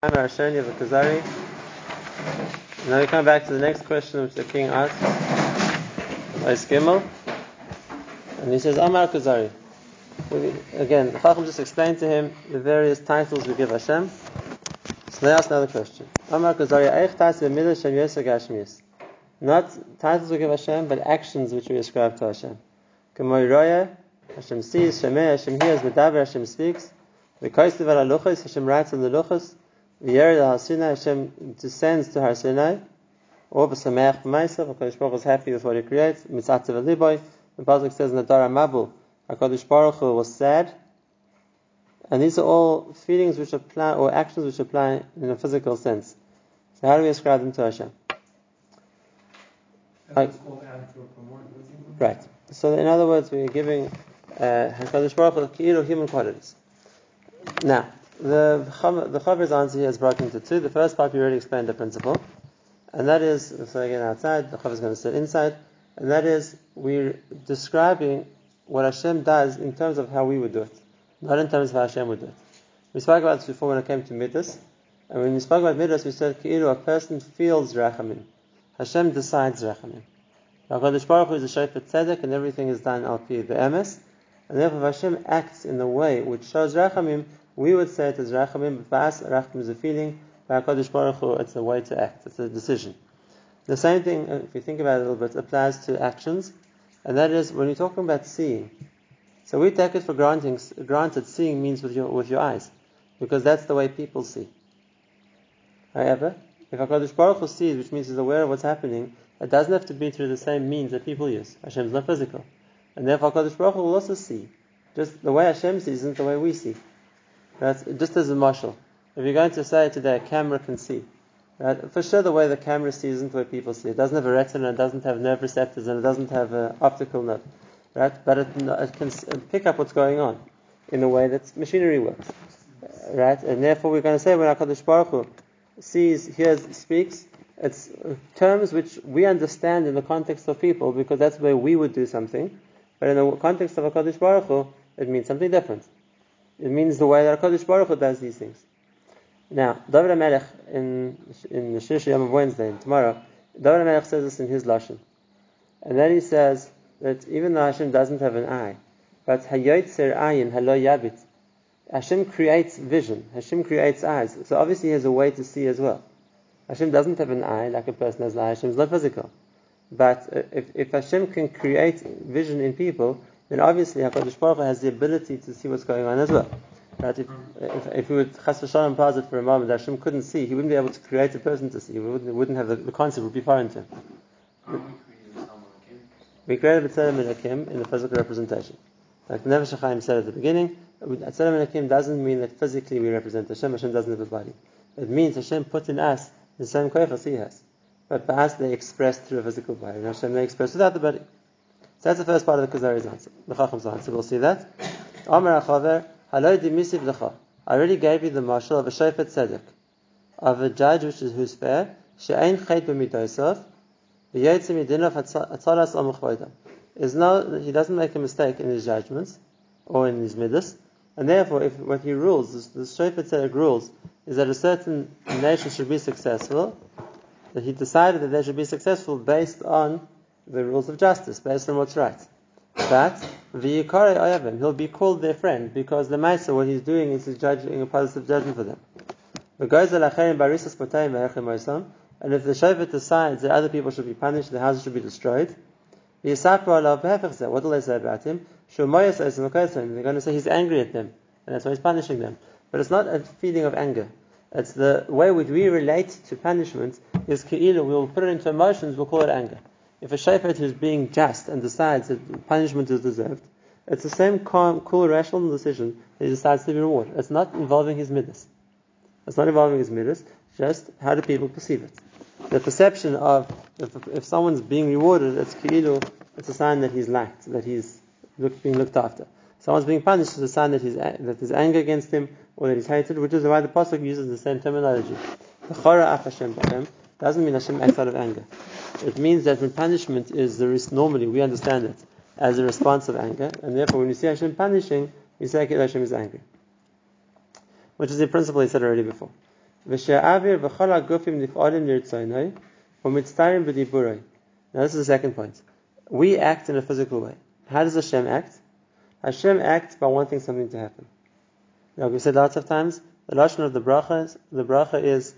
Amar Ashoni of the Kuzari. Now we come back to the next question which the king asks. Ice Gimel. And he says, Amar Kuzari. Again, the Chacham just explained to him the various titles we give Hashem. So they ask another question. Amar Kuzari, Eich Tas B'midah. Not titles we give Hashem, but actions which we ascribe to Hashem. K'moy Roya, Hashem sees, Hashem hears, Medaber, Hashem speaks. V'koistev al Hashem writes on the Luchos. V'yered al Sinai, Hashem descends to Har Sinai. Or b'sameach b'maisav, HaKadosh Baruch is happy with what He creates. Mitzatzev al-liboy. The Pasuk says in the Dara Mabul, HaKadosh Baruch Hu was sad. And these are all feelings which apply, or actions which apply in a physical sense. So how do we ascribe them to Hashem? Like, right. So in other words, we are giving uh, Hakadosh Baruch Hu human qualities. Now, the the Chaver's answer here is broken into two. The first part we already explained the principle, and that is so again outside. The Chaver is going to sit inside, and that is we're describing what Hashem does in terms of how we would do it, not in terms of how Hashem would do it. We spoke about this before when it came to midas, and when we spoke about midas, we said Ki'ilu, a person feels rachamim. Hashem decides rachamim. HaKadosh Baruch Hu is a Shofet Tzedek, and everything is done al the emes, and therefore Hashem acts in the way which shows rachamim, we would say it is rachamim, but for rachamim is a feeling, by HaKadosh Baruch Hu, it's a way to act, it's a decision. The same thing, uh, if you think about it a little bit, applies to actions, and that is when you're talking about seeing. So we take it for granting, granted seeing means with your, with your eyes, because that's the way people see. However, if HaKadosh Baruch Hu sees, which means he's aware of what's happening, it doesn't have to be through the same means that people use. Hashem is not physical. And therefore HaKadosh Baruch Hu will also see. Just the way Hashem sees isn't the way we see. That's just as a marshal. If you're going to say today a camera can see, right? for sure the way the camera sees isn't way people see. It doesn't have a retina, it doesn't have nerve receptors, and it doesn't have an optical nerve. Right? But it, it can pick up what's going on in a way that machinery works. Right? And therefore we're going to say when HaKadosh Baruch Hu sees, hears, speaks, it's uh, terms which we understand in the context of people because that's where we would do something. But in the context of HaKadosh Baruch Hu, it means something different. It means the way that HaKadosh Baruch Hu does these things. Now, David HaMelech in, in the Shir Yom of Wednesday, and tomorrow, David HaMelech says this in his Lashon. And then he says that even though Hashem doesn't have an eye, but Hayotzer Ayin Halo Yabit, Hashem creates vision, Hashem creates eyes. So obviously he has a way to see as well. Hashem doesn't have an eye like a person has an eye. Hashem is not physical. But if, if Hashem can create vision in people, then obviously HaKadosh Baruch Hu has the ability to see what's going on as well. Right? If, if, if we would chas v'shalom pause it for a moment Hashem couldn't see, He wouldn't be able to create a person to see. He wouldn't, wouldn't have the, the concept would be foreign to Him. We created B'Tzelem and Akim in the physical representation. Like the Nefesh HaChaim said at the beginning, B'Tzelem and Akim doesn't mean that physically we represent Hashem. Hashem doesn't have a body. It means Hashem put in us the same koyach he has. But for us, they express through a physical body. And Hashem, they express without the body. So that's the first part of the Kuzari's answer, the Chacham's answer. We'll see that. Amar Achaver, Haloi dimisiv lecha. I already gave you the marshal of a shofet tzedek, of a judge which is who's fair, she'ein chait b'midosav, v'yotze midinav atzalas amuchvoidam. Is no, he doesn't make a mistake in his judgments or in his midas, and therefore, if what he rules, the shofet tzedek rules, is that a certain nation should be successful, that he decided that they should be successful based on the rules of justice, based on what's right. But v'yikare ayavim, he'll be called their friend because the Maisa, what he's doing is he's judging a positive judgment for them. And if the Shavit decides that other people should be punished, the houses should be destroyed, what will they say about him? They're going to say he's angry at them, and that's why he's punishing them. But it's not a feeling of anger. It's the way which we relate to punishment is ki'ilu. We'll put it into emotions, we'll call it anger. If a shayfet is being just and decides that punishment is deserved, it's the same calm, cool, rational decision that he decides to be rewarded. It's not involving his midas. It's not involving his midas, just how do people perceive it. The perception of if, if someone's being rewarded, it's ki'ilu, it's a sign that he's liked, that he's look, being looked after. Someone's being punished is a sign that, he's, that there's anger against him or that he's hated, which is why the Pasuk uses the same terminology. The Chora Af Hashem doesn't mean Hashem acts out of anger. It means that when punishment is the risk, normally we understand it as a response of anger, and therefore when you see Hashem punishing, you say Hashem is angry. Which is the principle he said already before. Now this is the second point. We act in a physical way. How does Hashem act? Hashem acts by wanting something to happen. Now we've said lots of times, the lashon of the bracha, the bracha is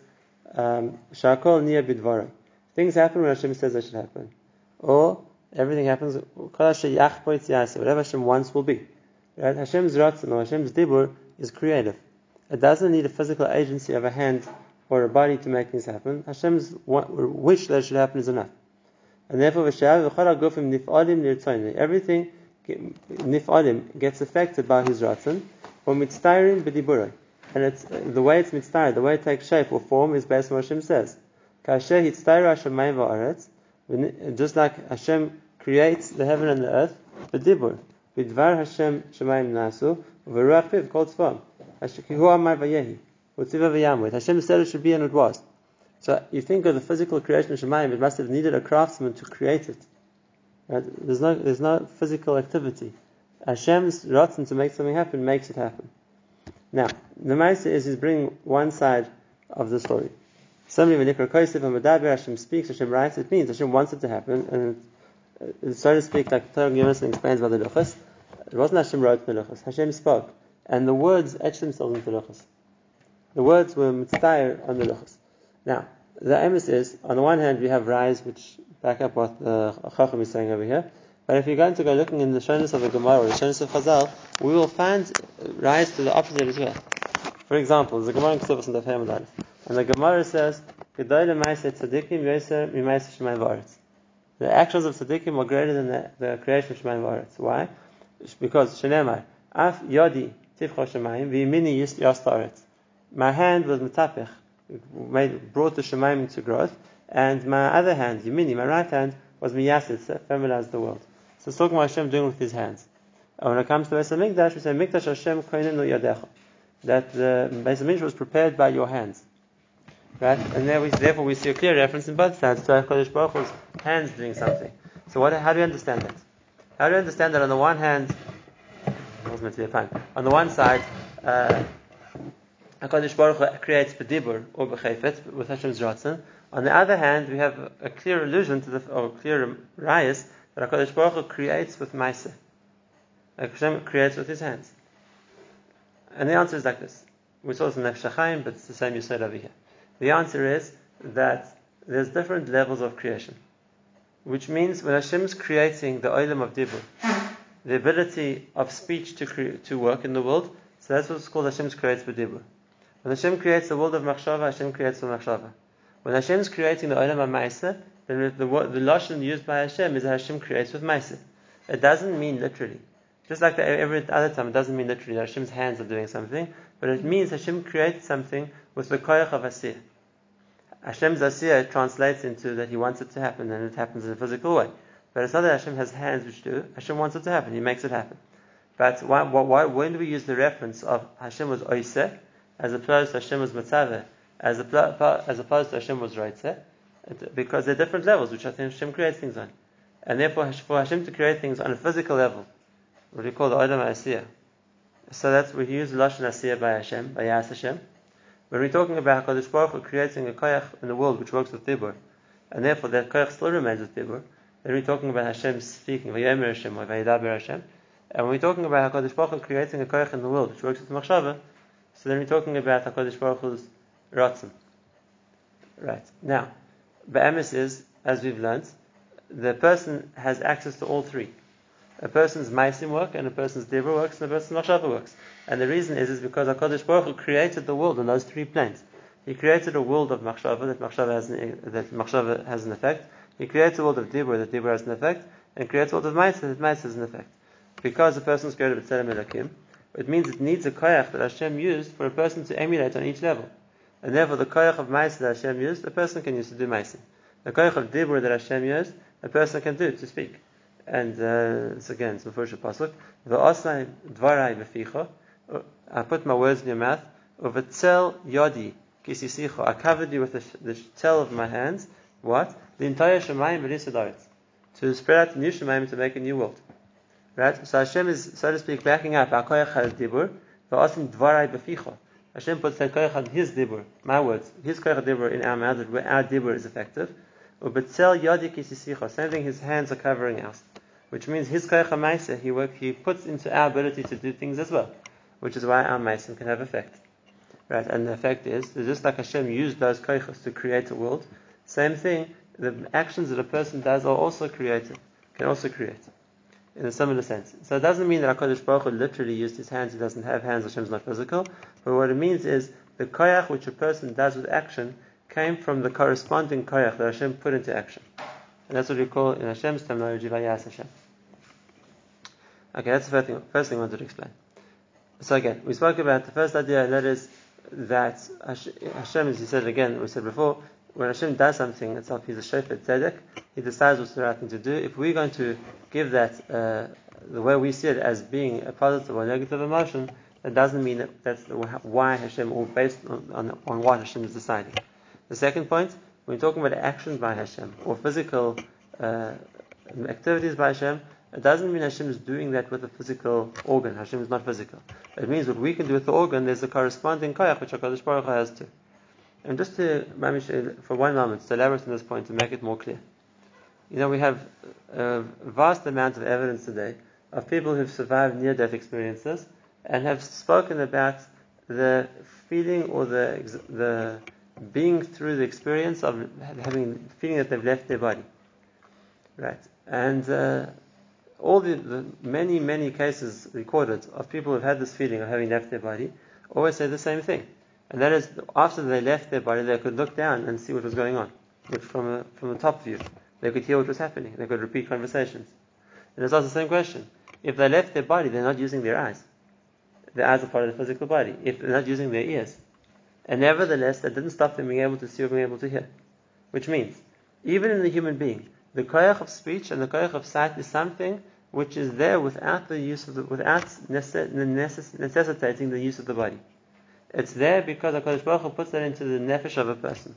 um, shakol bidvaroi. Things happen when Hashem says they should happen. Or everything happens, whatever Hashem wants will be. Right? Hashem's ratzon or Hashem's dibur is creative. It doesn't need a physical agency of a hand or a body to make things happen. Hashem's wish that it should happen is enough. And therefore, everything nif'alim gets affected by his ratzon, or. And it's the way it's mitztayr, the way it takes shape or form is based on what Hashem says. Just like Hashem creates the heaven and the earth, b'dibur, b'dvar Hashem shemayim nasu, v'ruach piv kol tzvam, kihu amar v'yehi, v'tziva v'yamwit. Hashem said it should be and it was. So you think of the physical creation of Shemayim, it must have needed a craftsman to create it. Right? There's no there's no physical activity. Hashem's rotten to make something happen makes it happen. Now, the Maisa is he's bringing one side of the story. Somebody when Nikra Kosef and Madaber Hashem speaks, Hashem writes, it means Hashem wants it to happen, and uh, so to speak, like Torah Gimerson explains about the Luchas, it wasn't Hashem wrote the Luchas, Hashem spoke, and the words etched themselves into the Luchas. The words were mitzvah on the Luchas. Now, the emes is, on the one hand, we have rise, which back up what the Chacham is saying over here. But if you're going to go looking in the Shonis of the Gemara or the Shonis of Chazal, we will find rise to the opposite as well. For example, the Gemara in Ksubas and the Family And the Gemara says, the actions of tzaddikim are greater than the, the creation of Shemayim Varetz. Why? Because Shenemar, Af Yodi Tifcho Shemayim, V'yimini Yas My hand was metapich, made, brought the Shemaim into growth, and my other hand, Yemini, my right hand, was Miyasid, feminized the world. So it's talking about Hashem doing with his hands. And when it comes to Beis Hamikdash, we say Mikdash Hashem Koinen Yadecha, that the Beis Hamikdash was prepared by your hands. Right? And there we, therefore we see a clear reference in both sides to HaKadosh Baruch Hu's hands doing something. So what, how do you understand that? How do you understand that on the one hand, was meant to be a pun. On the one side, uh, HaKadosh Baruch Hu creates bedibur or bechayfet with Hashem's ratzon. On the other hand, we have a clear allusion to the, or clear rayas that HaKadosh Baruch Hu creates with Maisa. Hashem creates with his hands. And the answer is like this. We saw this in Nefesh but it's the same you said over here. The answer is that there's different levels of creation. Which means when Hashem is creating the olam of dibur, the ability of speech to, to work in the world, so that's what's called Hashem's creates with dibur. When Hashem creates the world of Machshava, Hashem creates the Machshava. When Hashem is creating the Olam of Maisa, then the, the, Lashon used by Hashem is that Hashem creates with Maisa. It doesn't mean literally. Just like the, every other time, it doesn't mean literally that Hashem's hands are doing something, but it means Hashem creates something with the koyach of Asiyah. Hashem's Asiyah translates into that He wants it to happen, and it happens in a physical way. But it's not that Hashem has hands which do. Hashem wants it to happen. He makes it happen. But why, why, when do we use the reference of Hashem was Oiseh, as opposed to Hashem was Matzaveh, as, as opposed to Hashem was Reitzeh, because they're different levels which Hashem creates things on. And therefore, for Hashem to create things on a physical level, what we call the Adam Asiyah. So that's we use Lashon Asiyah by Hashem, by Yas Hashem. When we're talking about HaKadosh Baruch Hu creating a koyach in the world which works with dibur, and therefore that koyach still remains with dibur, then we're talking about Hashem speaking, Vayomer Hashem, or Vayidaber Hashem. And when we're talking about HaKadosh Baruch Hu creating a koyach in the world which works with Machshava, so then we're talking about HaKadosh Baruch Hu's Ratzim. Right. Now, Ba'emes is, as we've learned, the person has access to all three. A person's Maisim work, and a person's Dibra works, and a person's Machshava works. And the reason is, is because HaKadosh Baruch Hu created the world on those three planes. He created a world of Machshava, that Machshava has an, that Machshava has an effect. He creates a world of Dibra, that Dibra has an effect. And creates a world of Ma'isa, that Ma'isa has an effect. Because a person is created with Tzelem Elokim, it means it needs a koyach that Hashem used for a person to emulate on each level. And therefore, the koyach of Maisa that Hashem used, a person can use to do Maisa. The koyach of Dibur that Hashem used, a person can do to speak. And uh, it's again, it's the first pasuk. V'asnai dvarai beficha. I put my words in your mouth. Uvetzel yodi kisisicha. I covered you with the, the tail of my hands. What? The entire Shemayim v'nisadaretz. To spread out the new Shemayim to make a new world. Right? So Hashem is, so to speak, backing up. Akoyach has dibur. V'asim dvarai beficha. Hashem puts that koyach his dibur, my words, his koyach dibur in our mouths, where our dibur is effective. Ubetzel yadik Same thing, his hands are covering us, which means his koyach ma'aseh, he work, he puts into our ability to do things as well, which is why our ma'asim can have effect. Right, and the effect is, just like Hashem used those koyachos to create a world, same thing, the actions that a person does are also created, can also create in a similar sense. So it doesn't mean that HaKadosh Baruch Hu literally used his hands, he doesn't have hands, Hashem is not physical, but what it means is the koyach which a person does with action came from the corresponding koyach that Hashem put into action. And that's what we call in Hashem's terminology, Vayas Hashem. Okay, that's the first thing, first thing I wanted to explain. So again, we spoke about the first idea, and that is that Hashem, as you said again, we said before, when Hashem does something itself, He's a Shofet Tzedek, He decides what's the right thing to do. If we're going to give that, uh, the way we see it as being a positive or negative emotion, that doesn't mean that that's why Hashem, or based on, on, on what Hashem is deciding. The second point, when we're talking about actions by Hashem, or physical uh, activities by Hashem, it doesn't mean Hashem is doing that with a physical organ. Hashem is not physical. It means what we can do with the organ, there's a corresponding koyach which HaKadosh Baruch Hu has too. And just to, for one moment, to elaborate on this point to make it more clear. You know, we have a vast amount of evidence today of people who've survived near-death experiences and have spoken about the feeling or the, the being through the experience of having feeling that they've left their body. Right. And uh, all the, the, many, many cases recorded of people who've had this feeling of having left their body always say the same thing. And that is, after they left their body, they could look down and see what was going on, which from a, from a top view. They could hear what was happening. They could repeat conversations. And it's also the same question. If they left their body, they're not using their eyes. The eyes are part of the physical body. If they're not using their ears. And nevertheless, that didn't stop them being able to see or being able to hear. Which means, even in the human being, the koyach of speech and the koyach of sight is something which is there without the use of the, without necessitating the use of the body. It's there because HaKadosh Baruch Hu puts that into the nefesh of a person.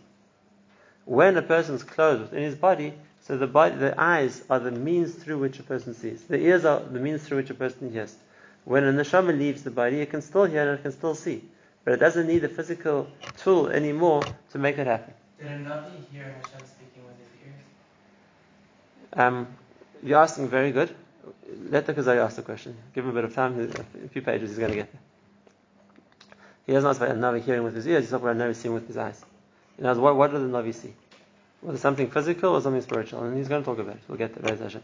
When a person is clothed within his body, so the body, the eyes are the means through which a person sees. The ears are the means through which a person hears. When a neshama leaves the body, it can still hear and it can still see. But it doesn't need a physical tool anymore to make it happen. Did a Navi hear Hashem speaking with his ears? Um, you're asking very good. Let the Kuzari ask the question. Give him a bit of time, a few pages, he's going to get there. He doesn't ask about Navi hearing with his ears, he's talking about a Navi seeing with his eyes. In other words, what, what does the Navi see? Whether something physical or something spiritual, and he's going to talk about it. We'll get there, Hashem.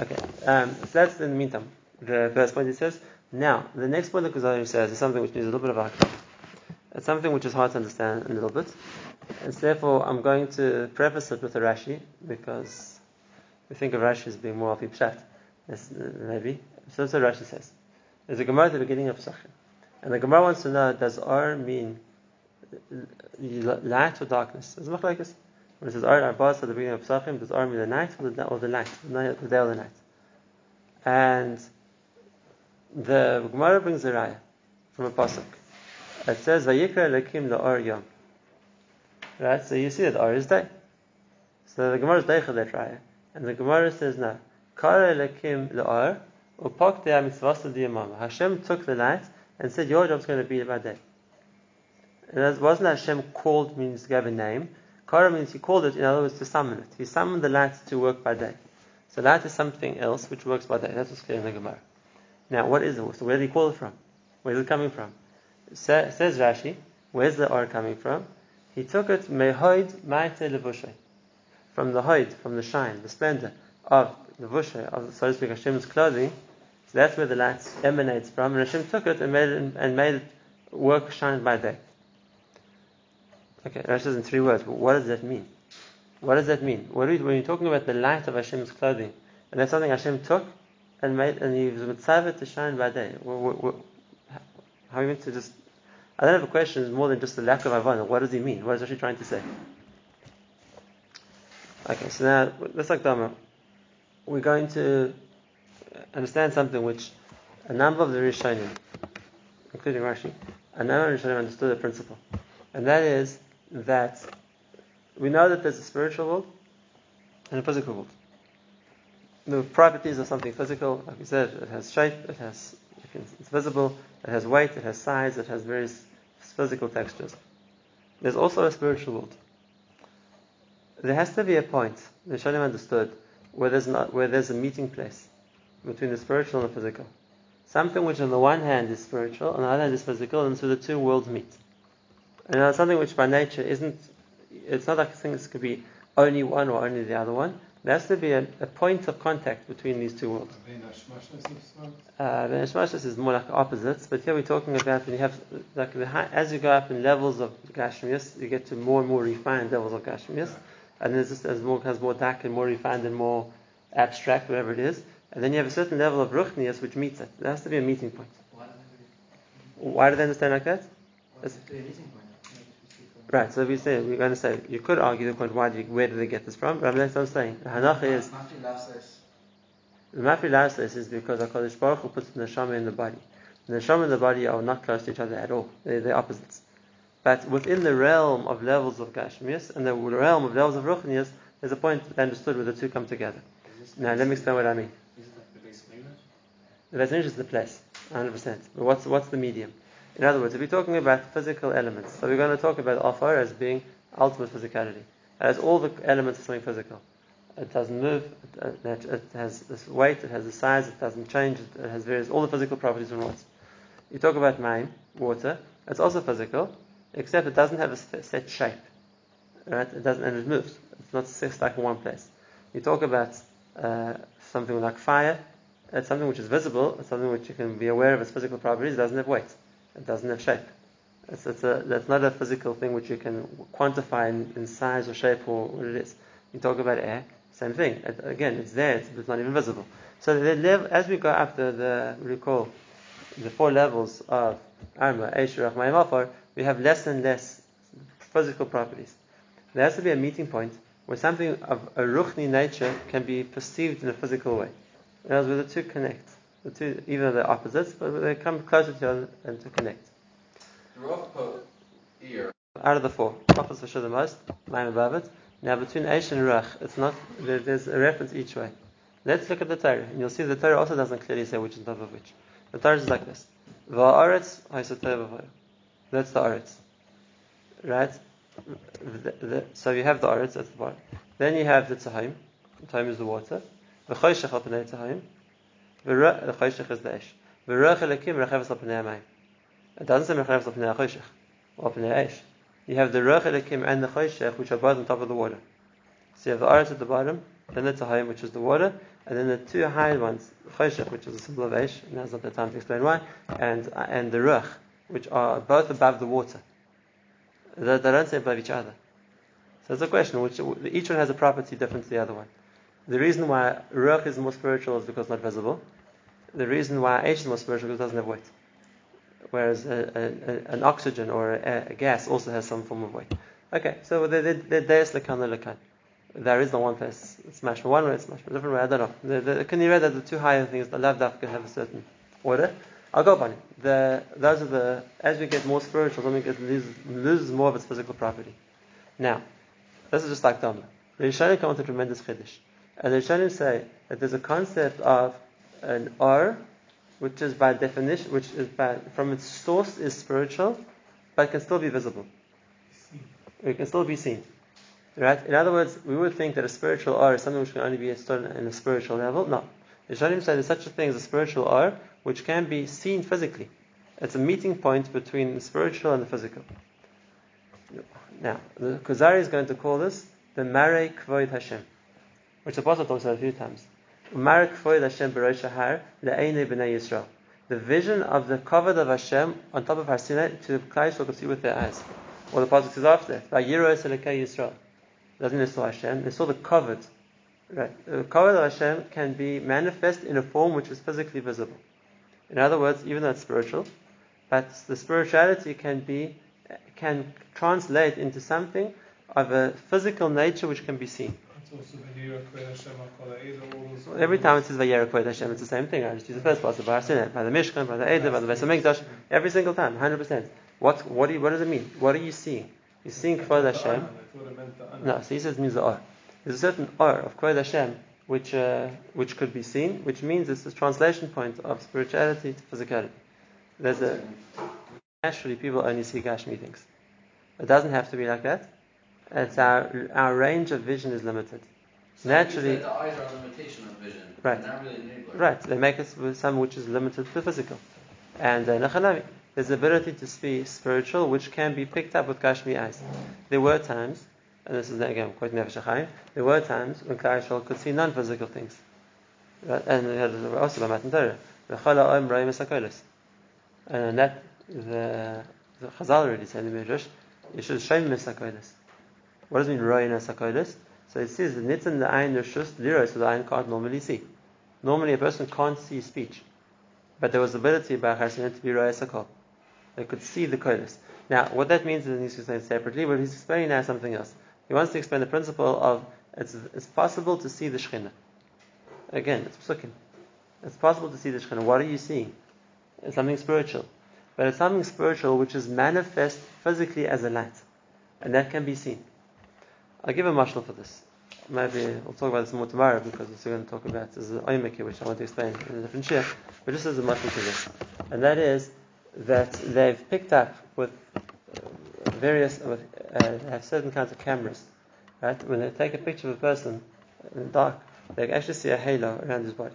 Okay, um, so that's in the meantime. The first point he says. Now, the next point that Kuzari says is something which needs a little bit of akram. It's something which is hard to understand a little bit. And so therefore, I'm going to preface it with a Rashi, because we think of Rashi as being more of a pshat, maybe. So that's what Rashi says. There's a Gemara at the beginning of Pesachim. And the Gemara wants to know, does Or mean light or darkness? It's not like this. When it says Or Arbas at the beginning of Pesachim, does Or mean the night or the, or the light? The day or the night? And the Gemara brings a raya from a pasuk. It says, "Vayikra lekim la'or yom." Right, so you see that Or is day. So the Gemara is deicha that raya, and the Gemara says, "No, kara lekim la'or upak de mitzvasa diyamama." Hashem took the light and said, Your job's going to be about day. And it wasn't Hashem called means gave a name. Kara means he called it, in other words, to summon it. He summoned the light to work by day. So light is something else which works by day. That's what's clear in the Gemara. Now, what is it? So where did he call it from? Where is it coming from? Sa- says Rashi, where's the Or coming from? He took it mehoid ma'ite levushay. From the hoid, from the shine, the splendor of the vushay, of so to speak Hashem's clothing, so that's where the light emanates from, and Hashem took it and made it, and made it work shine by day. Okay, Rashi says in three words, but what does that mean? What does that mean? What when you're talking about the light of Hashem's clothing, and that's something Hashem took and made, and He was mitzvah to shine by day. How are you meant to just? I don't have a question. It's more than just the lack of avana. What does He mean? What is Rashi trying to say? Okay, so now let's like Dama. We're going to understand something which a number of the Rishonim, including Rashi, a number of Rishonim understood the principle. And that is that we know that there's a spiritual world and a physical world. The properties of something physical, like we said, it has shape, it has, it's visible, it has weight, it has size, it has various physical textures. There's also a spiritual world. There has to be a point, the Shalim understood, where there's, not, where there's a meeting place between the spiritual and the physical. Something which on the one hand is spiritual, on the other hand is physical, and so the two worlds meet. And something which by nature isn't, it's not like things could be only one or only the other one. There has to be a, a point of contact between these two worlds. Uh, is more like opposites, but here we're talking about when you have, like the high, as you go up in levels of Gashmias, you get to more and more refined levels of Gashmias, and there's just as more has more dark and more refined and more abstract, whatever it is, and then you have a certain level of Ruchnias which meets it. There has to be a meeting point. Why do they understand like that? Right, so we say we're going to say you could argue the point why you, where do they get this from? But that's what I'm saying. The Hanacha is the Mafri Lasles is because Hakadosh Baruch Hu puts the neshama in the body. The neshama and the body are not close to each other at all. They're, they're opposites. But within the realm of levels of Gashmias and the realm of levels of Ruchnias, there's a point understood where the two come together. Now let me explain what I mean. The base Beis is the place, 100%. But what's what's the medium? In other words, if we're talking about physical elements, so we're going to talk about Afar as being ultimate physicality. It has all the elements of something physical. It doesn't move, it, it has this weight, it has the size, it doesn't change, it has various, all the physical properties and what's. You talk about mine, water, it's also physical, except it doesn't have a set shape. Right? It doesn't, and it moves. It's not stuck in one place. You talk about uh, something like fire, it's something which is visible, it's something which you can be aware of its physical properties, it doesn't have weight. It doesn't have shape. It's, it's a, that's not a physical thing which you can quantify in, in, size or shape or what it is. You talk about air, same thing. It, again, it's there, it's, it's, not even visible. So as we go up the, recall the four levels of Arma, Eishurach, Mayimafar, we have less and less physical properties. There has to be a meeting point where something of a ruchni nature can be perceived in a physical way. In other words, the two connect. The two, even though they're opposites, but they come closer to each other and to connect. Out of the four, Papas for sure the most, Maim above it. Now between Aish and Ruach, it's not, there, there's a reference each way. Let's look at the Torah, and you'll see the Torah also doesn't clearly say which is top of which. The Torah is like this. Va'aretz That's the Aretz. Right? The, the, so you have the Aretz, that's the bottom. Then you have the Tzahim. The Tzahim is the water. V'choshech al pnei Tzahim. The is the esh. V'ruach It doesn't say esh. You have the ruach elikim and the choshech, which are both on top of the water. So you have the aretz at the bottom, then the tahayim, which is the water, and then the two high ones, choshech, which is a symbol of esh, and now's not the time to explain why, and and the ruach, which are both above the water. They, they don't say above each other. So it's a question which each one has a property different to the other one. The reason why Ruach is more spiritual is because it's not visible. The reason why Aish is more spiritual is because it doesn't have weight. Whereas a, a, an oxygen or a, a, gas also has some form of weight. Okay, so there's lekan lekan. There is no one place. It's smashed one way, it's smashed for a different way. I don't know. The, the, can you read that the two higher things, the love can have a certain order? I'll go it. The, those are the as we get more spiritual, something loses, loses more of its physical property. Now, this is just like Dhamma. The Rishonim come with a tremendous chiddush. And the Rishonim say that there's a concept of an Or, which is by definition, which is by, from its source is spiritual, but can still be visible. It can still be seen. Right? In other words, we would think that a spiritual Or is something which can only be understood in a spiritual level. No. The Rishonim say there's such a thing as a spiritual Or, which can be seen physically. It's a meeting point between the spiritual and the physical. Now, the Kuzari is going to call this the Mare Kvoid Hashem which the Apostle talks about a few times. The vision of the cover of Hashem on top of Har Sinai to the Klai could see with their eyes. Or the Apostle says after Yisrael. Doesn't they saw Hashem? They saw the covered. Right. The cover of Hashem can be manifest in a form which is physically visible. In other words, even though it's spiritual, but the spirituality can be can translate into something of a physical nature which can be seen. Every time it says Vayera Hashem, it's the same thing. I just use the first part Har Sinai, by the Mishkan, by the Eder, by the Beis Hamikdash, every single time, 100%. What, what, do you, what does it mean? What are you seeing? You're seeing Kvod Hashem. No, so he says it means the Or. There's a certain Or of Kvod Hashem which, uh, which could be seen, which means it's a translation point of spirituality to physicality. There's a naturally people only see Gashmi things. It doesn't have to be like that. It's our our range of vision is limited. So Naturally- the eyes are a limitation of vision. Right. Really. Right, they make us with some which is limited to the physical. And uh, Nachanami, there's the ability to see spiritual which can be picked up with Gashmi eyes. There were times, and this is again quoting Nefesh there were times when Klal Yisrael could see non-physical things. Right? And we had also by Matan Torah, V'chala Om Ra'im Esakolis. And that, the, the Chazal already said in the Midrash, you should show him Esakolis. What does it mean Ra'im Esakolis? So it says, the Nitzan the Ayin Rishus so the Ayin can't normally see. Normally a person can't see speech. But there was ability by Chassid to be Ra'is Sakal. They could see the Kodesh. Now, what that means is he needs to explain separately, but he's explaining now something else. He wants to explain the principle of it's, it's possible to see the Shekhinah. Again, it's psukim. It's possible to see the Shekhinah. What are you seeing? It's something spiritual. But it's something spiritual which is manifest physically as a light. And that can be seen. I'll give a mashal for this. Maybe we'll talk about this more tomorrow because we're going to talk about this is an which I want to explain in a different share. But just as a mashal to this, and that is that they've picked up with uh, various, with, uh, have certain kinds of cameras, right? When they take a picture of a person in the dark, they actually see a halo around his body,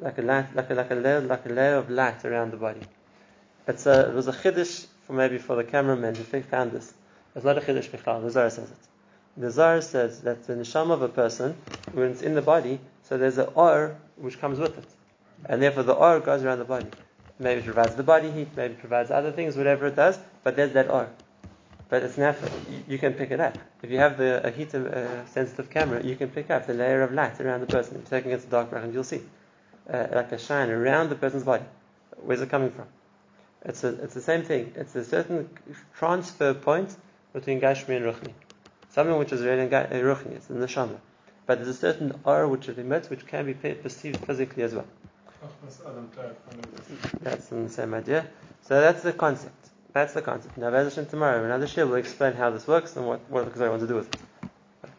like a light, like a, like a layer, like a layer of light around the body. It's a, it was a chiddush for maybe for the cameraman who found this. It's not a chiddush bichlal. The Zohar says it. The Zohar says that the neshama of a person, when it's in the body, so there's an or which comes with it, and therefore the or goes around the body. Maybe it provides the body heat, maybe it provides other things, whatever it does, but there's that or. But it's not. You can pick it up. If you have the a heat uh, sensitive camera, you can pick up the layer of light around the person. If you're taking it to dark background, you'll see uh, like a shine around the person's body. Where's it coming from? It's a, it's the same thing. It's a certain transfer point between Gashmi and Ruchni. Something which is really uh, Ruchni, it's in the Shama. But there's a certain aura which it emits which can be perceived physically as well. That's the same idea. So that's the concept. That's the concept. Now, Bezashin tomorrow, another shir will explain how this works and what, what the Gemara wants to do with it.